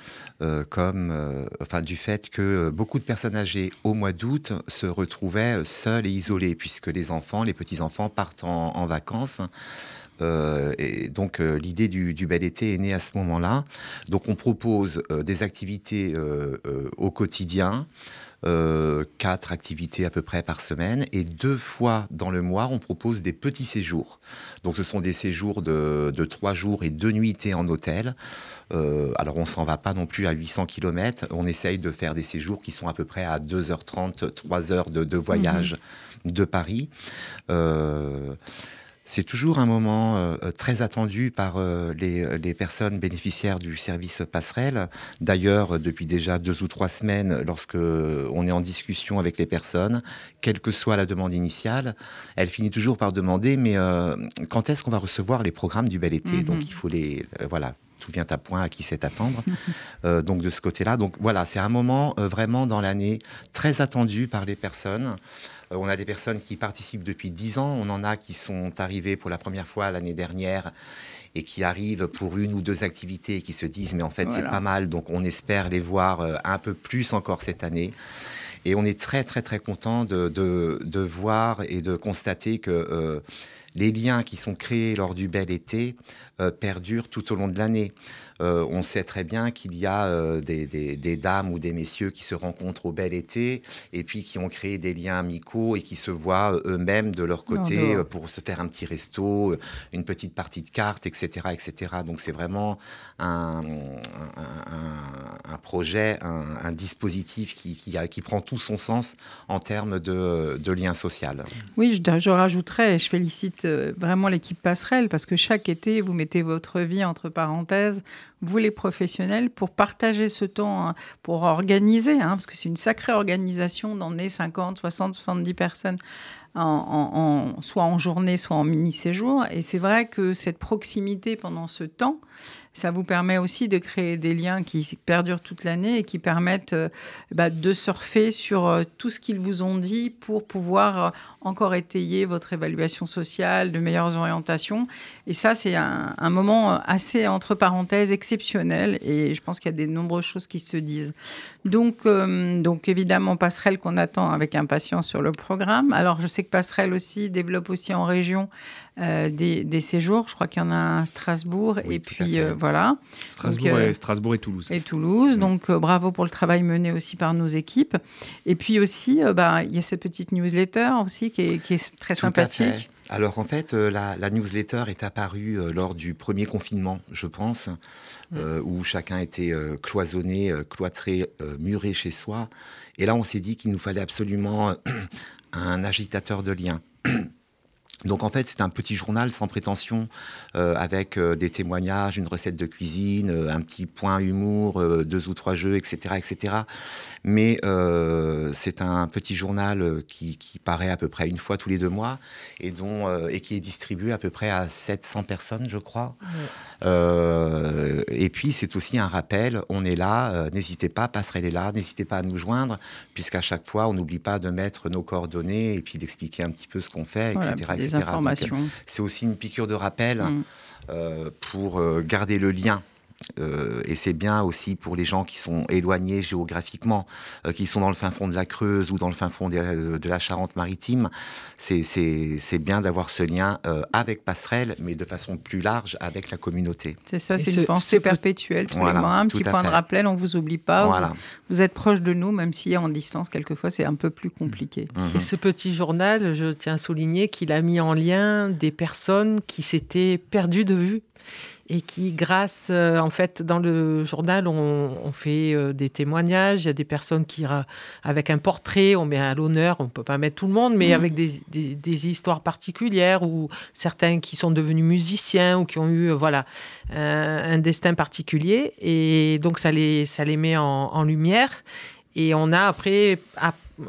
Speaker 4: euh, comme, enfin, du fait que beaucoup de personnes âgées au mois d'août se retrouvaient seules et isolées, puisque les enfants, les petits-enfants partent en, vacances. et donc l'idée du, bel été est née à ce moment-là. Donc on propose des activités au quotidien, quatre activités à peu près par semaine. Et deux fois dans le mois, on propose des petits séjours. Donc ce sont des séjours de, trois jours et deux nuitées en hôtel. Euh, alors on s'en va pas non plus à 800 km. On essaye de faire des séjours qui sont à peu près à 2h30, 3h de, voyage mhm. de Paris. Euh, c'est toujours un moment euh, euh, très attendu par euh, les, personnes bénéficiaires du service passerelle. D'ailleurs, depuis déjà deux ou trois semaines, lorsque on est en discussion avec les personnes, quelle que soit la demande initiale, elle finit toujours par demander mais quand est-ce qu'on va recevoir les programmes du bel été? Donc mhm. il faut les voilà tout vient à point à qui sait attendre. donc de ce côté-là, donc voilà, c'est un moment vraiment dans l'année très attendu par les personnes. Euh, on a des personnes qui participent depuis 10 ans, on en a qui sont arrivées pour la première fois l'année dernière et qui arrivent pour une ou deux activités et qui se disent mais en fait c'est pas mal, donc on espère les voir euh, un peu plus encore cette année. Et on est très très très content de, voir et de constater que euh, les liens qui sont créés lors du bel été perdurent tout au long de l'année. Euh, on sait très bien qu'il y a euh, des, dames ou des messieurs qui se rencontrent au bel été et puis qui ont créé des liens amicaux et qui se voient euh, eux-mêmes de leur côté pour se faire un petit resto, une petite partie de cartes, etc. etc. Donc c'est vraiment un, projet, un, dispositif qui, prend tout son sens en termes de, de lien social.
Speaker 5: Oui, je, je rajouterais, je félicite vraiment l'équipe Passerelle parce que chaque été, vous mettez votre vie entre parenthèses vous les professionnels, pour partager ce temps, hein, pour organiser, hein, parce que c'est une sacrée organisation d'emmener 50, 60, 70 personnes en, soit en journée, soit en mini-séjour. Et c'est vrai que cette proximité pendant ce temps, ça vous permet aussi de créer des liens qui perdurent toute l'année et qui permettent euh, bah, de surfer sur euh, tout ce qu'ils vous ont dit pour pouvoir euh, encore étayer votre évaluation sociale, de meilleures orientations. Et ça, c'est un, moment assez, entre parenthèses, exceptionnel. Et je pense qu'il y a de nombreuses choses qui se disent. Donc, donc évidemment, Passerelle qu'on attend avec impatience sur le programme. Alors, je sais que Passerelle aussi développe aussi en région euh, des, séjours. Je crois qu'il y en a à Strasbourg et puis euh, voilà.
Speaker 2: Strasbourg, euh, et, Strasbourg et Toulouse.
Speaker 5: Et Toulouse. Donc bravo pour le travail mené aussi par nos équipes. Et puis aussi, bah, il y a cette petite newsletter aussi qui est, très sympathique.
Speaker 4: Alors en fait, la, newsletter est apparue lors du premier confinement, je pense, où chacun était cloisonné, cloîtré, muré chez soi. Et là, on s'est dit qu'il nous fallait absolument un agitateur de liens. Donc en fait, c'est un petit journal sans prétention, euh, avec euh, des témoignages, une recette de cuisine, euh, un petit point humour, deux ou trois jeux, etc., etc. Mais c'est un petit journal qui, paraît à peu près une fois tous les deux mois et dont et qui est distribué à peu près à 700 personnes, je crois. et puis c'est aussi un rappel, on est là, n'hésitez pas, passerelle est là, n'hésitez pas à nous joindre, puisqu'à chaque fois, on n'oublie pas de mettre nos coordonnées et puis d'expliquer un petit peu ce qu'on fait, etc.
Speaker 5: Euh,
Speaker 4: c'est aussi une piqûre de rappel mm. euh, pour euh, garder le lien euh, et c'est bien aussi pour les gens qui sont éloignés géographiquement, euh, qui sont dans le fin fond de la Creuse ou dans le fin fond de, euh, la Charente-Maritime. C'est bien d'avoir ce lien avec Passerelle, mais de façon plus large avec la communauté.
Speaker 5: C'est ça, c'est une pensée perpétuelle Un petit point de rappel, on ne vous oublie pas. Vous, êtes proche de nous, même si en distance, quelquefois, c'est un peu plus compliqué.
Speaker 3: Mmh. Et ce petit journal, je tiens à souligner qu'il a mis en lien des personnes qui s'étaient perdues de vue et qui, grâce, euh, en fait, dans le journal, on, fait euh, des témoignages. Il y a des personnes qui, avec un portrait, on met à l'honneur, on ne peut pas mettre tout le monde, mais mmh. avec des, des, histoires particulières ou certains qui sont devenus musiciens ou qui ont eu, euh, voilà, un, destin particulier. Et donc, ça les, ça les met en, en lumière. Et on a après,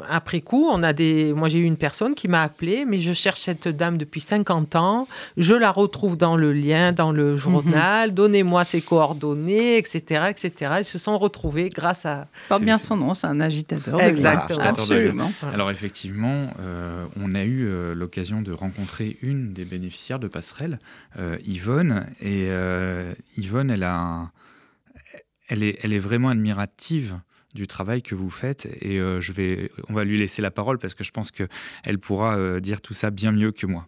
Speaker 3: après coup, on a des. Moi, j'ai eu une personne qui m'a appelé, mais je cherche cette dame depuis 50 ans. Je la retrouve dans le lien, dans le journal. Donnez-moi ses coordonnées, etc., etc. Ils se sont retrouvés grâce à.
Speaker 5: Pas bien son nom, c'est un agitateur.
Speaker 3: Exactement.
Speaker 5: Absolument.
Speaker 2: Alors effectivement, euh, on a eu euh, l'occasion de rencontrer une des bénéficiaires de Passerelle, euh, Yvonne, et Yvonne, elle a, elle est, elle est vraiment admirative du travail que vous faites. Et euh, je vais, on va lui laisser la parole parce que je pense qu'elle pourra euh, dire tout ça bien mieux que moi.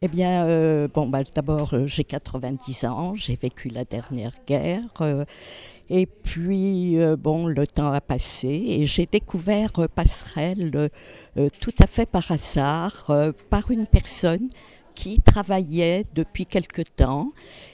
Speaker 11: Eh bien, euh, bon, bah, d'abord, j'ai 90 ans, j'ai vécu la dernière guerre. et puis, bon, le temps a passé et j'ai découvert Passerelle tout à fait par hasard, par une personne qui travaillait depuis quelque temps.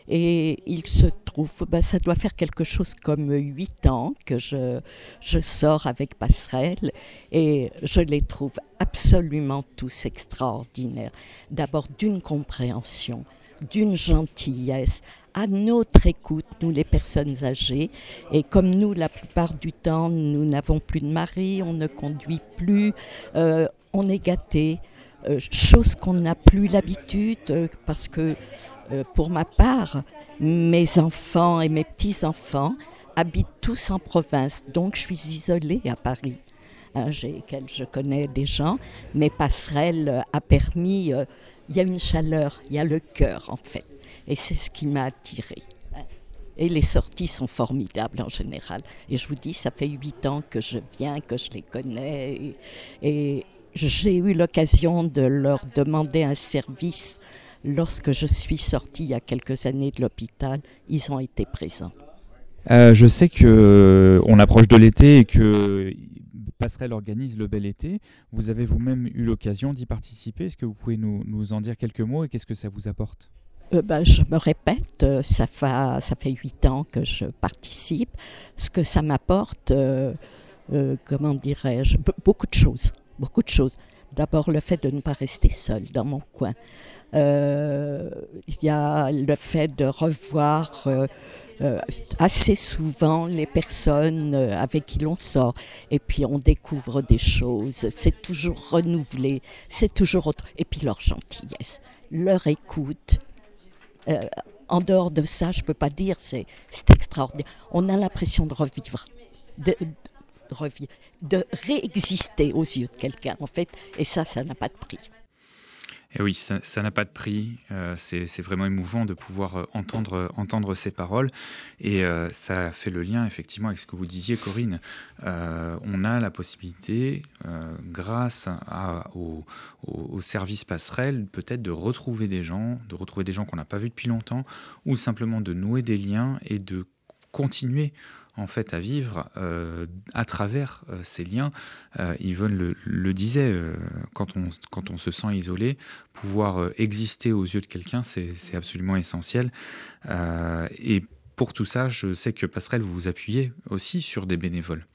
Speaker 11: Et il se trouve, ben, ça doit faire quelque chose comme huit ans que je, je sors avec Passerelle et je les trouve absolument tous extraordinaires. D'abord d'une compréhension, d'une gentillesse, à notre écoute, nous les personnes âgées. Et comme nous, la plupart du temps, nous n'avons plus de mari, on ne conduit plus, euh, on est gâtés. Euh, chose qu'on n'a plus l'habitude euh, parce que euh, pour ma part, mes enfants et mes petits-enfants habitent tous en province, donc je suis isolée à Paris. Hein, je connais des gens, mais Passerelle a permis, il y a une chaleur, il y a le cœur en fait, et c'est ce qui m'a attirée. Et les sorties sont formidables en général. Et je vous dis, ça fait huit ans que je viens, que je les connais. et j'ai eu l'occasion de leur demander un service lorsque je suis sortie il y a quelques années de l'hôpital. Ils ont été présents.
Speaker 2: Euh, je sais que euh, on approche de l'été et que Passerelle organise le bel été. Vous avez vous-même eu l'occasion d'y participer. Est-ce que vous pouvez nous, nous, en dire quelques mots et qu'est-ce que ça vous apporte?
Speaker 11: Euh, ben, je me répète, ça fait, ça fait huit ans que je participe. Ce que ça m'apporte, comment dirais-je, beaucoup de choses beaucoup de choses. D'abord, le fait de ne pas rester seul dans mon coin. Euh, il y a le fait de revoir euh, euh, assez souvent les personnes avec qui l'on sort. Et puis, on découvre des choses. C'est toujours renouvelé. C'est toujours autre. Et puis, leur gentillesse, leur écoute. en dehors de ça, je ne peux pas dire, c'est extraordinaire. On a l'impression de revivre. De réexister aux yeux de quelqu'un, en fait. Et ça, ça n'a pas de prix.
Speaker 2: Et oui, ça n'a pas de prix. Euh, c'est vraiment émouvant de pouvoir euh, entendre, entendre ces paroles. Et euh, ça fait le lien effectivement avec ce que vous disiez, Corinne. on a la possibilité, grâce à, au, au, service passerelle, peut-être de retrouver des gens, de retrouver des gens qu'on n'a pas vus depuis longtemps, ou simplement de nouer des liens et de continuer en fait à vivre euh, à travers euh, ces liens. Euh, Yvonne le, disait, quand, on, quand on se sent isolé, pouvoir exister aux yeux de quelqu'un, c'est absolument essentiel. et pour tout ça, je sais que Passerelle, vous vous appuyez aussi sur des bénévoles.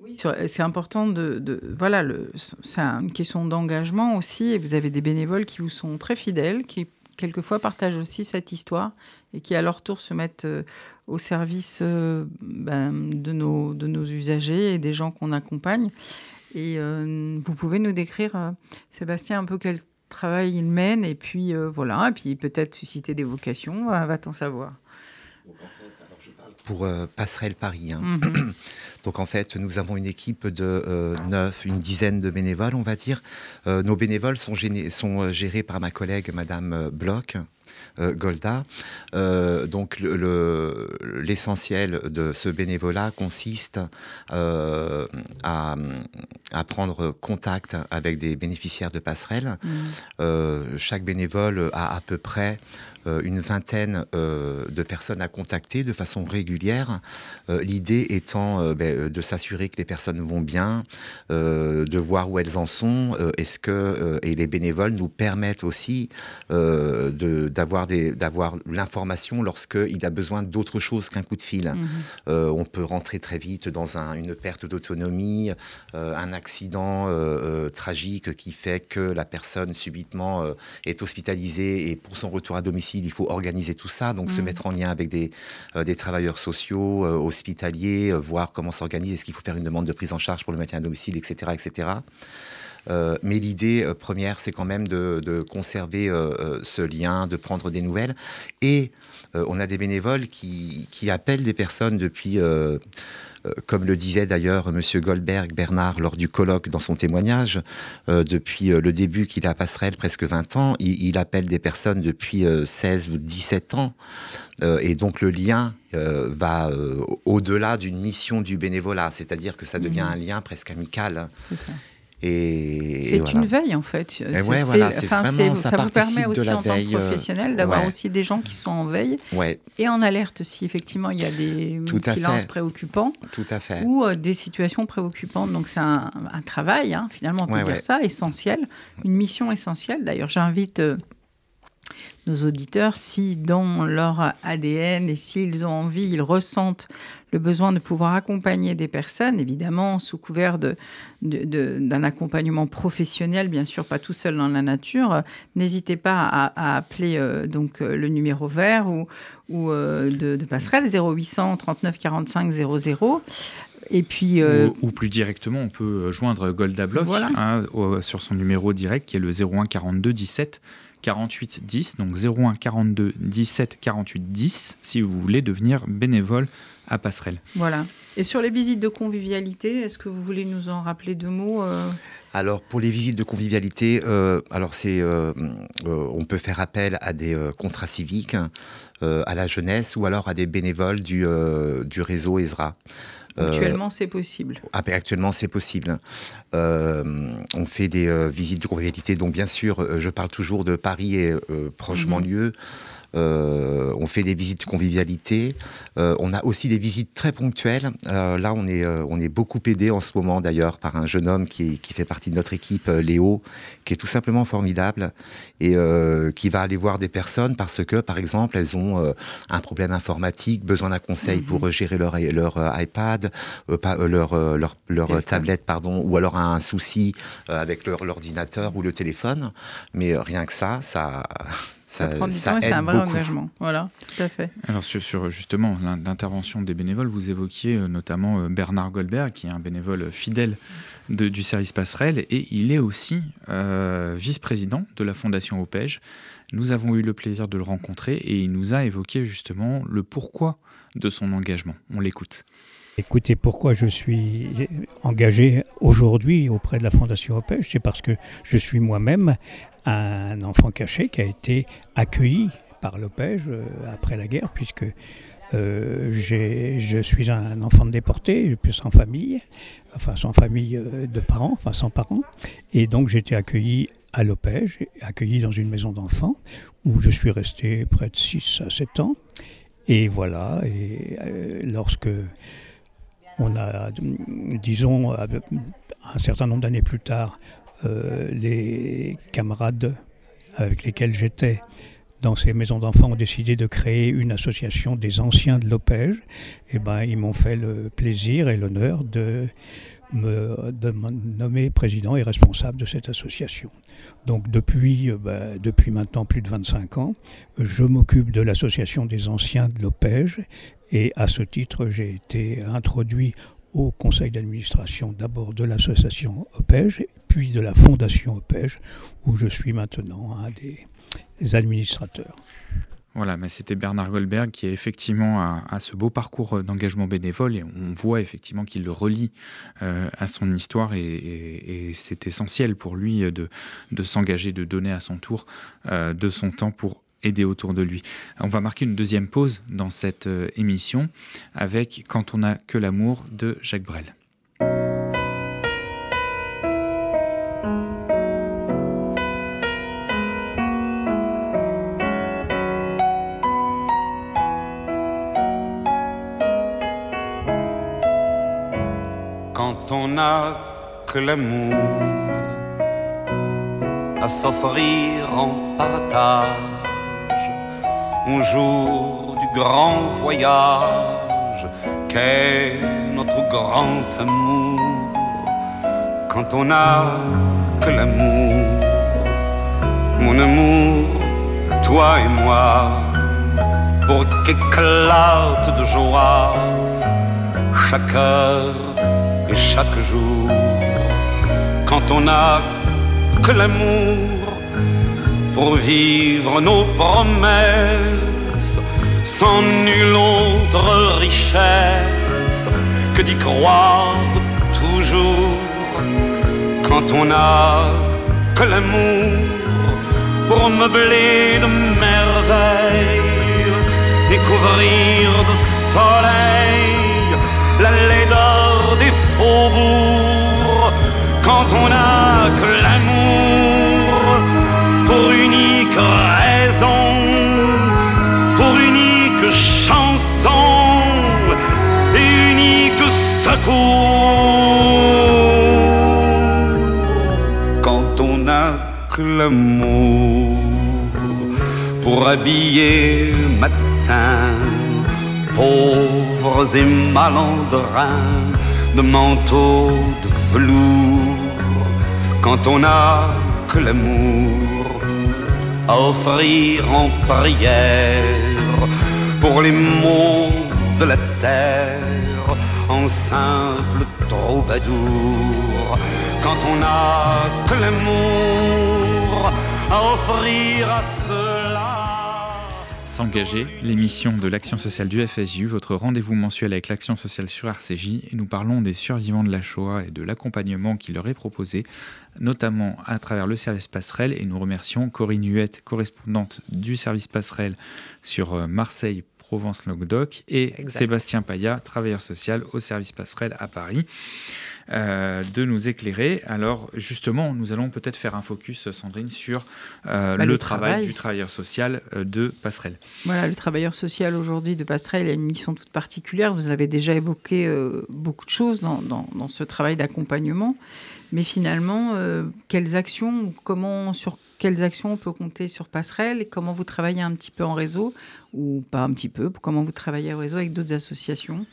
Speaker 5: Oui, c'est important de, de voilà, c'est une question d'engagement aussi. Et vous avez des bénévoles qui vous sont très fidèles, qui quelquefois partagent aussi cette histoire et qui à leur tour se mettent euh, au service euh, ben, de, nos, de nos usagers et des gens qu'on accompagne. Et euh, vous pouvez nous décrire, Sébastien, un peu quel travail il mène et puis voilà, et puis peut-être susciter des vocations, va-t-on savoir
Speaker 4: pour Passerelle Paris. Hein. Mhm. Donc en fait, nous avons une équipe de neuf, une dizaine de bénévoles, on va dire. nos bénévoles sont, sont, gérés par ma collègue Madame Bloch, Golda. Euh, donc l'essentiel de ce bénévolat consiste euh, à, prendre contact avec des bénéficiaires de passerelles. Mm. chaque bénévole a à peu près une vingtaine de personnes à contacter de façon régulière. L'idée étant ben, de s'assurer que les personnes vont bien, de voir où elles en sont, est-ce que et les bénévoles nous permettent aussi de d'avoir l'information lorsqu'il a besoin d'autre chose qu'un coup de fil. Mhm. on peut rentrer très vite dans une perte d'autonomie, un accident tragique qui fait que la personne subitement est hospitalisée et pour son retour à domicile, il faut organiser tout ça, donc se mhm. mettre en lien avec des, des travailleurs sociaux, hospitaliers, voir comment s'organiser, est-ce qu'il faut faire une demande de prise en charge pour le maintien à domicile, etc. etc. Euh, mais l'idée euh, première, c'est quand même de, conserver euh, ce lien, de prendre des nouvelles. Et on a des bénévoles qui, appellent des personnes depuis comme le disait d'ailleurs M. Goldberg, Bernard, lors du colloque dans son témoignage, depuis le début qu'il a à Passerelle, presque 20 ans, il, appelle des personnes depuis 16 ou 17 ans. et donc le lien va au-delà d'une mission du bénévolat, c'est-à-dire que ça devient mmh. un lien presque amical. Ça.
Speaker 5: C'est une veille en fait.
Speaker 4: c'est vraiment, ça,
Speaker 5: vous permet aussi en tant que euh, professionnel d'avoir aussi des gens qui sont en veille et en alerte si effectivement il y a des silences préoccupants
Speaker 4: Tout à fait.
Speaker 5: ou euh, des situations préoccupantes. Donc c'est un, travail hein, finalement on peut dire ça essentiel, une mission essentielle. D'ailleurs j'invite euh, nos auditeurs, si dans leur ADN et s'ils ont envie, ils ressentent le besoin de pouvoir accompagner des personnes, évidemment sous couvert d'un de, accompagnement professionnel, bien sûr pas tout seul dans la nature, n'hésitez pas à, appeler euh, donc euh, le numéro vert ou, ou euh, de, passerelle 0800 39 45 00. Et puis,
Speaker 2: ou, plus directement, on peut joindre Golda Block hein, sur son numéro direct qui est le 01 42 17 48 10, donc 01 42 17 48 10, si vous voulez devenir bénévole à Passerelle.
Speaker 5: Voilà. Et sur les visites de convivialité, est-ce que vous voulez nous en rappeler deux mots euh?
Speaker 4: Alors pour les visites de convivialité, euh, alors c'est, euh, on peut faire appel à des contrats civiques, à la jeunesse ou alors à des bénévoles du, du réseau ESRA.
Speaker 5: Actuellement, c'est possible.
Speaker 4: Ah, ben, actuellement, c'est possible. on fait des visites de convivialité. Donc, bien sûr, je parle toujours de Paris et proche banlieue. Mhm. Euh, on fait des visites de convivialité. Euh, on a aussi des visites très ponctuelles. Euh, là, on est, on est beaucoup aidé en ce moment d'ailleurs par un jeune homme qui, qui, fait partie de notre équipe, Léo, qui est tout simplement formidable et qui va aller voir des personnes parce que, par exemple, elles ont un problème informatique, besoin d'un conseil mhm. pour gérer leur, leur iPad, leur, leur, leur tablette, pardon, ou alors un souci avec leur ordinateur ou le téléphone. Mais rien que ça, ça
Speaker 5: ça, prend du temps et c'est un vrai engagement. Voilà, tout à fait.
Speaker 2: Alors sur, justement l'intervention des bénévoles, vous évoquiez euh, notamment euh, Bernard Goldberg, qui est un bénévole fidèle du service passerelle, et il est aussi euh, vice-président de la Fondation OPEJ. Nous avons eu le plaisir de le rencontrer et il nous a évoqué justement le pourquoi de son engagement. On l'écoute.
Speaker 12: Écoutez, pourquoi je suis engagé aujourd'hui auprès de la Fondation OPEJ C'est parce que je suis moi-même un enfant caché qui a été accueilli par l'OPEJ euh, après la guerre, puisque euh, je suis un enfant de déporté, sans famille, enfin sans famille euh, de parents, enfin sans parents. Et donc j'ai été accueilli à l'OPEJ, accueilli dans une maison d'enfants, où je suis resté près de 6 à 7 ans. Et voilà, et lorsque on a, disons, un certain nombre d'années plus tard, euh, les camarades avec lesquels j'étais dans ces maisons d'enfants ont décidé de créer une association des anciens de l'OPEJ, et eh ben, ils m'ont fait le plaisir et l'honneur de me, nommer président et responsable de cette association. Donc depuis, euh, ben, depuis maintenant plus de 25 ans, je m'occupe de l'association des anciens de l'OPEJ et à ce titre, j'ai été introduit au conseil d'administration d'abord de l'association OPEJ, puis de la fondation OPEJ, où je suis maintenant un des administrateurs.
Speaker 2: Voilà, mais c'était Bernard Goldberg qui est effectivement à, ce beau parcours d'engagement bénévole et on voit effectivement qu'il le relie euh, à son histoire et, c'est essentiel pour lui de, de s'engager, de donner à son tour euh, de son temps pour aider autour de lui. On va marquer une deuxième pause dans cette euh, émission avec Quand on n'a que l'amour de Jacques Brel.
Speaker 13: Quand on n'a que l'amour à s'offrir en partage au jour du grand voyage qu'est notre grand amour. Quand on n'a que l'amour, mon amour, toi et moi, pour qu'éclate de joie chaque heure et chaque jour. Quand on n'a que l'amour pour vivre nos promesses sans nulle autre richesse que d'y croire toujours. Quand on n'a que l'amour pour meubler de merveilles et couvrir de soleil la laideur des faubourgs. Quand on n'a que l'amour pour unique raison, pour unique chanson et unique secours. Quand on n'a que l'amour pour habiller matin, pauvres et malandrins de manteaux de velours. Quand on n'a que l'amour à offrir en prière pour les maux de la terre en simple troubadour. Quand on n'a que l'amour à offrir à cela.
Speaker 2: S'engager, l'émission de l'action sociale du FSJU, votre rendez-vous mensuel avec l'action sociale sur RCJ. Et nous parlons des survivants de la Shoah et de l'accompagnement qui leur est proposé, notamment à travers le service passerelle. Et nous remercions Corinne Huette, correspondante du service passerelle sur euh, Marseille. Provence-Languedoc et
Speaker 3: Exact.
Speaker 2: Sébastien Payat, travailleur social au service passerelle à Paris, euh, de nous éclairer. Alors justement, nous allons peut-être faire un focus, Sandrine, sur euh,
Speaker 5: Bah,
Speaker 2: le,
Speaker 5: le
Speaker 2: travail,
Speaker 5: travail.
Speaker 2: du travailleur social euh, de passerelle.
Speaker 5: Voilà, le travailleur social aujourd'hui de Passerelle a une mission toute particulière. Vous avez déjà évoqué euh, beaucoup de choses dans, dans- dans ce travail d'accompagnement. Mais finalement, euh, quelles actions, comment, sur quelles actions on peut compter sur Passerelle? Et comment vous travaillez un petit peu en réseau? Ou pas un petit peu, comment vous travaillez en réseau avec d'autres associations?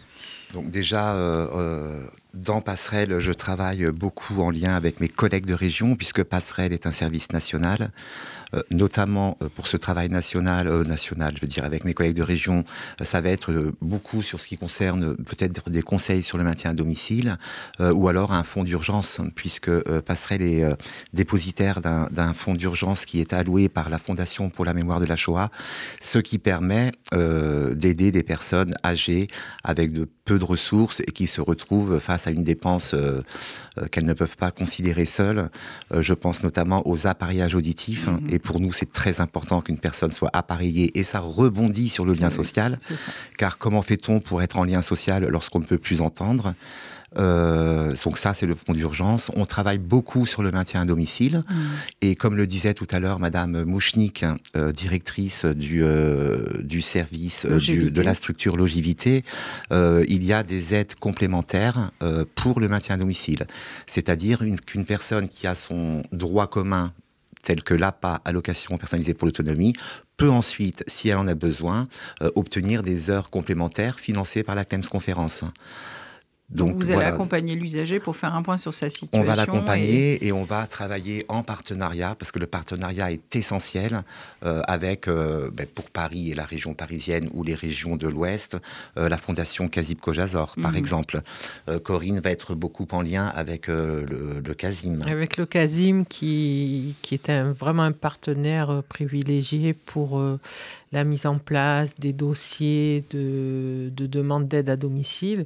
Speaker 4: Donc déjà, euh, euh, dans Passerelle, je travaille beaucoup en lien avec mes collègues de région, puisque Passerelle est un service national, euh, notamment euh, pour ce travail national, euh, national, je veux dire, avec mes collègues de région, ça va être beaucoup sur ce qui concerne peut-être des conseils sur le maintien à domicile, ou alors un fonds d'urgence, puisque Passerelle est dépositaire d'un fonds d'urgence qui est alloué par la Fondation pour la mémoire de la Shoah, ce qui permet d'aider des personnes âgées avec de peu de ressources et qui se retrouvent face à une dépense euh, euh, qu'elles ne peuvent pas considérer seules. Euh, je pense notamment aux appareillages auditifs. hein, Et pour nous, c'est très important qu'une personne soit appareillée et ça rebondit sur le lien social. Car comment fait-on pour être en lien social lorsqu'on ne peut plus entendre? Euh, donc ça, c'est le fonds d'urgence. On travaille beaucoup sur le maintien à domicile. Et comme le disait tout à l'heure Madame Mouchnik, euh, directrice du, euh, du service du- de la structure Logivité, il y a des aides complémentaires pour le maintien à domicile. C'est-à-dire une- qu'une personne qui a son droit commun tel que l'APA, allocation personnalisée pour l'autonomie, peut ensuite, si elle en a besoin, euh, obtenir des heures complémentaires financées par la Clems Conférence.
Speaker 5: Donc, vous allez
Speaker 4: voilà.
Speaker 5: accompagner l'usager pour faire un point sur sa situation.
Speaker 4: On va
Speaker 5: et-
Speaker 4: l'accompagner et... on va travailler en partenariat parce que le partenariat est essentiel euh, avec, euh, ben, pour Paris et la région parisienne ou les régions de l'Ouest, euh, la fondation Kazib Kojazor, par
Speaker 3: Mhm.
Speaker 4: exemple. Euh, Corinne va être beaucoup en lien avec euh, le, le Kazim.
Speaker 3: Avec le Casim, qui, qui est un- vraiment un partenaire privilégié pour euh, la mise en place des dossiers de, de demande d'aide à domicile.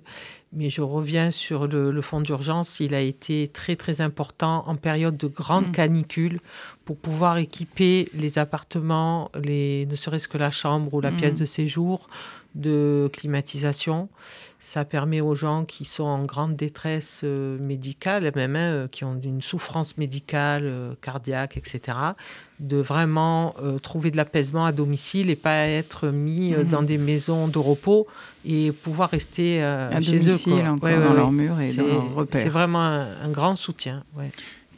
Speaker 3: Mais je reviens sur le, le fonds d'urgence. Il a été très, très important en période de grande
Speaker 5: Mm.
Speaker 3: canicule pour pouvoir équiper les appartements, les, ne serait-ce que la chambre ou la
Speaker 5: Mm.
Speaker 3: pièce de séjour, de climatisation. Ça permet aux gens qui sont en grande détresse euh, médicale, même hein, euh, qui ont une souffrance médicale, euh, cardiaque, etc., de vraiment euh, trouver de l'apaisement à domicile et pas être mis
Speaker 5: Mhm.
Speaker 3: dans des maisons de repos et pouvoir rester
Speaker 5: À
Speaker 3: chez
Speaker 5: domicile,
Speaker 3: eux. quoi.
Speaker 5: encore dans leurs murs et dans
Speaker 3: C'est-
Speaker 5: leurs repères.
Speaker 3: C'est vraiment un, un grand soutien.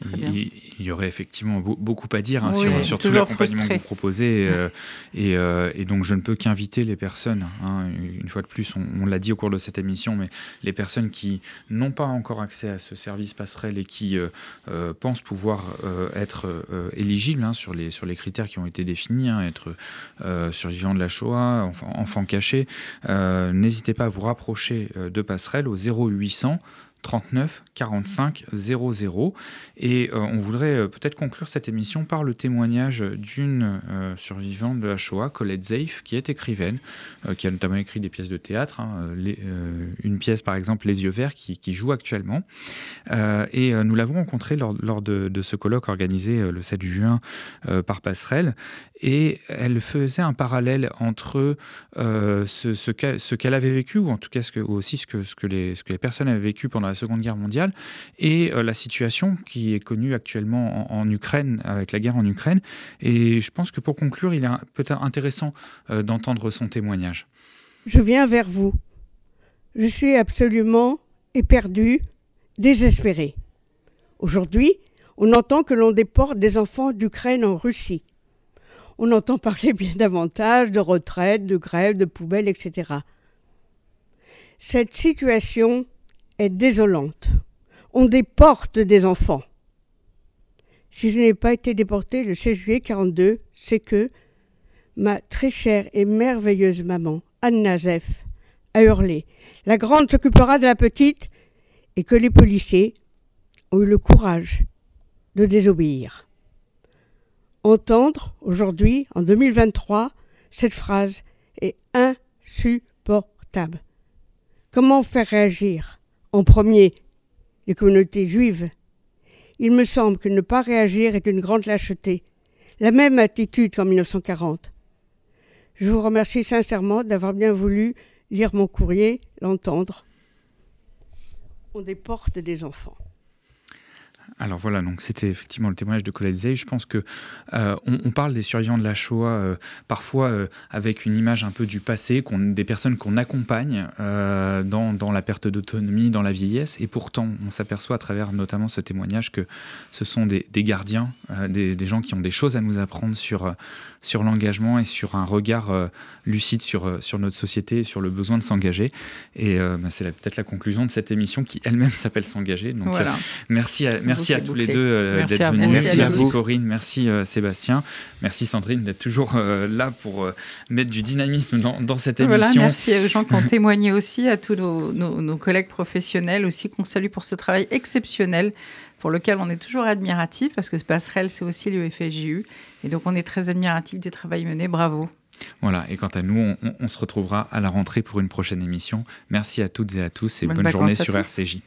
Speaker 2: Il, y aurait effectivement beaucoup à dire hein, sur, tout l'accompagnement que vous proposez. Euh, euh, et, donc, je ne peux qu'inviter les personnes, hein, une fois de plus, on, l'a dit au cours de cette émission, mais les personnes qui n'ont pas encore accès à ce service passerelle et qui euh, pensent pouvoir être éligibles hein, sur, les, sur les critères qui ont été définis, être survivant de la Shoah, enfant, enfant caché, n'hésitez pas à vous rapprocher de passerelle au 0800 39 45 00. Et euh, on voudrait euh, peut-être conclure cette émission par le témoignage d'une euh, survivante de la Shoah, Colette Zeif, qui est écrivaine, qui a notamment écrit des pièces de théâtre, hein, une pièce par exemple Les yeux verts qui, joue actuellement. et nous l'avons rencontrée lors, de, de, ce colloque organisé le 7 juin par Passerelle. Et elle faisait un parallèle entre ce, ce qu'elle avait vécu, ou en tout cas ce que, aussi ce que, les, personnes avaient vécu pendant la Seconde Guerre mondiale, et la situation qui est connue actuellement en, Ukraine, avec la guerre en Ukraine. Et je pense que pour conclure, il est peut-être intéressant euh, d'entendre son témoignage.
Speaker 14: Je viens vers vous. Je suis absolument éperdu, désespéré. Aujourd'hui, on entend que l'on déporte des enfants d'Ukraine en Russie. On entend parler bien davantage de retraite, de grève, de poubelles, etc. Cette situation est désolante. On déporte des enfants. Si je n'ai pas été déportée le 16 juillet 42, c'est que ma très chère et merveilleuse maman, Anna Zef, a hurlé La grande s'occupera de la petite et que les policiers ont eu le courage de désobéir. Entendre aujourd'hui, en 2023, cette phrase est insupportable. Comment faire réagir En premier, les communautés juives, il me semble que ne pas réagir est une grande lâcheté, la même attitude qu'en 1940. Je vous remercie sincèrement d'avoir bien voulu lire mon courrier, l'entendre. On déporte des enfants.
Speaker 2: Alors voilà, donc c'était effectivement le témoignage de Colette Zey. Je pense que euh, on, parle des survivants de la Shoah euh, parfois euh, avec une image un peu du passé, des personnes qu'on accompagne dans, la perte d'autonomie, dans la vieillesse, et pourtant on s'aperçoit à travers notamment ce témoignage que ce sont des, gardiens, des, des, gens qui ont des choses à nous apprendre sur sur l'engagement et sur un regard euh, lucide sur, euh, sur notre société, sur le besoin de s'engager. Et euh, bah, c'est peut-être la conclusion de cette émission qui elle-même s'appelle S'engager. Donc merci à, merci à tous les deux d'être venus. Merci, à vous, Corinne. Merci Sébastien. Merci Sandrine d'être toujours là pour mettre du dynamisme dans, dans cette émission. Voilà,
Speaker 5: merci aux gens qui ont témoigné aussi, à tous nos, nos collègues professionnels aussi qu'on salue pour ce travail exceptionnel pour lequel on est toujours admiratif, parce que ce passerelle, c'est aussi le FSJU. Et donc, on est très admiratif du travail mené. Bravo.
Speaker 2: Voilà, et quant à nous, on, se retrouvera à la rentrée pour une prochaine émission. Merci à toutes et à tous et bonne, journée sur RCJ.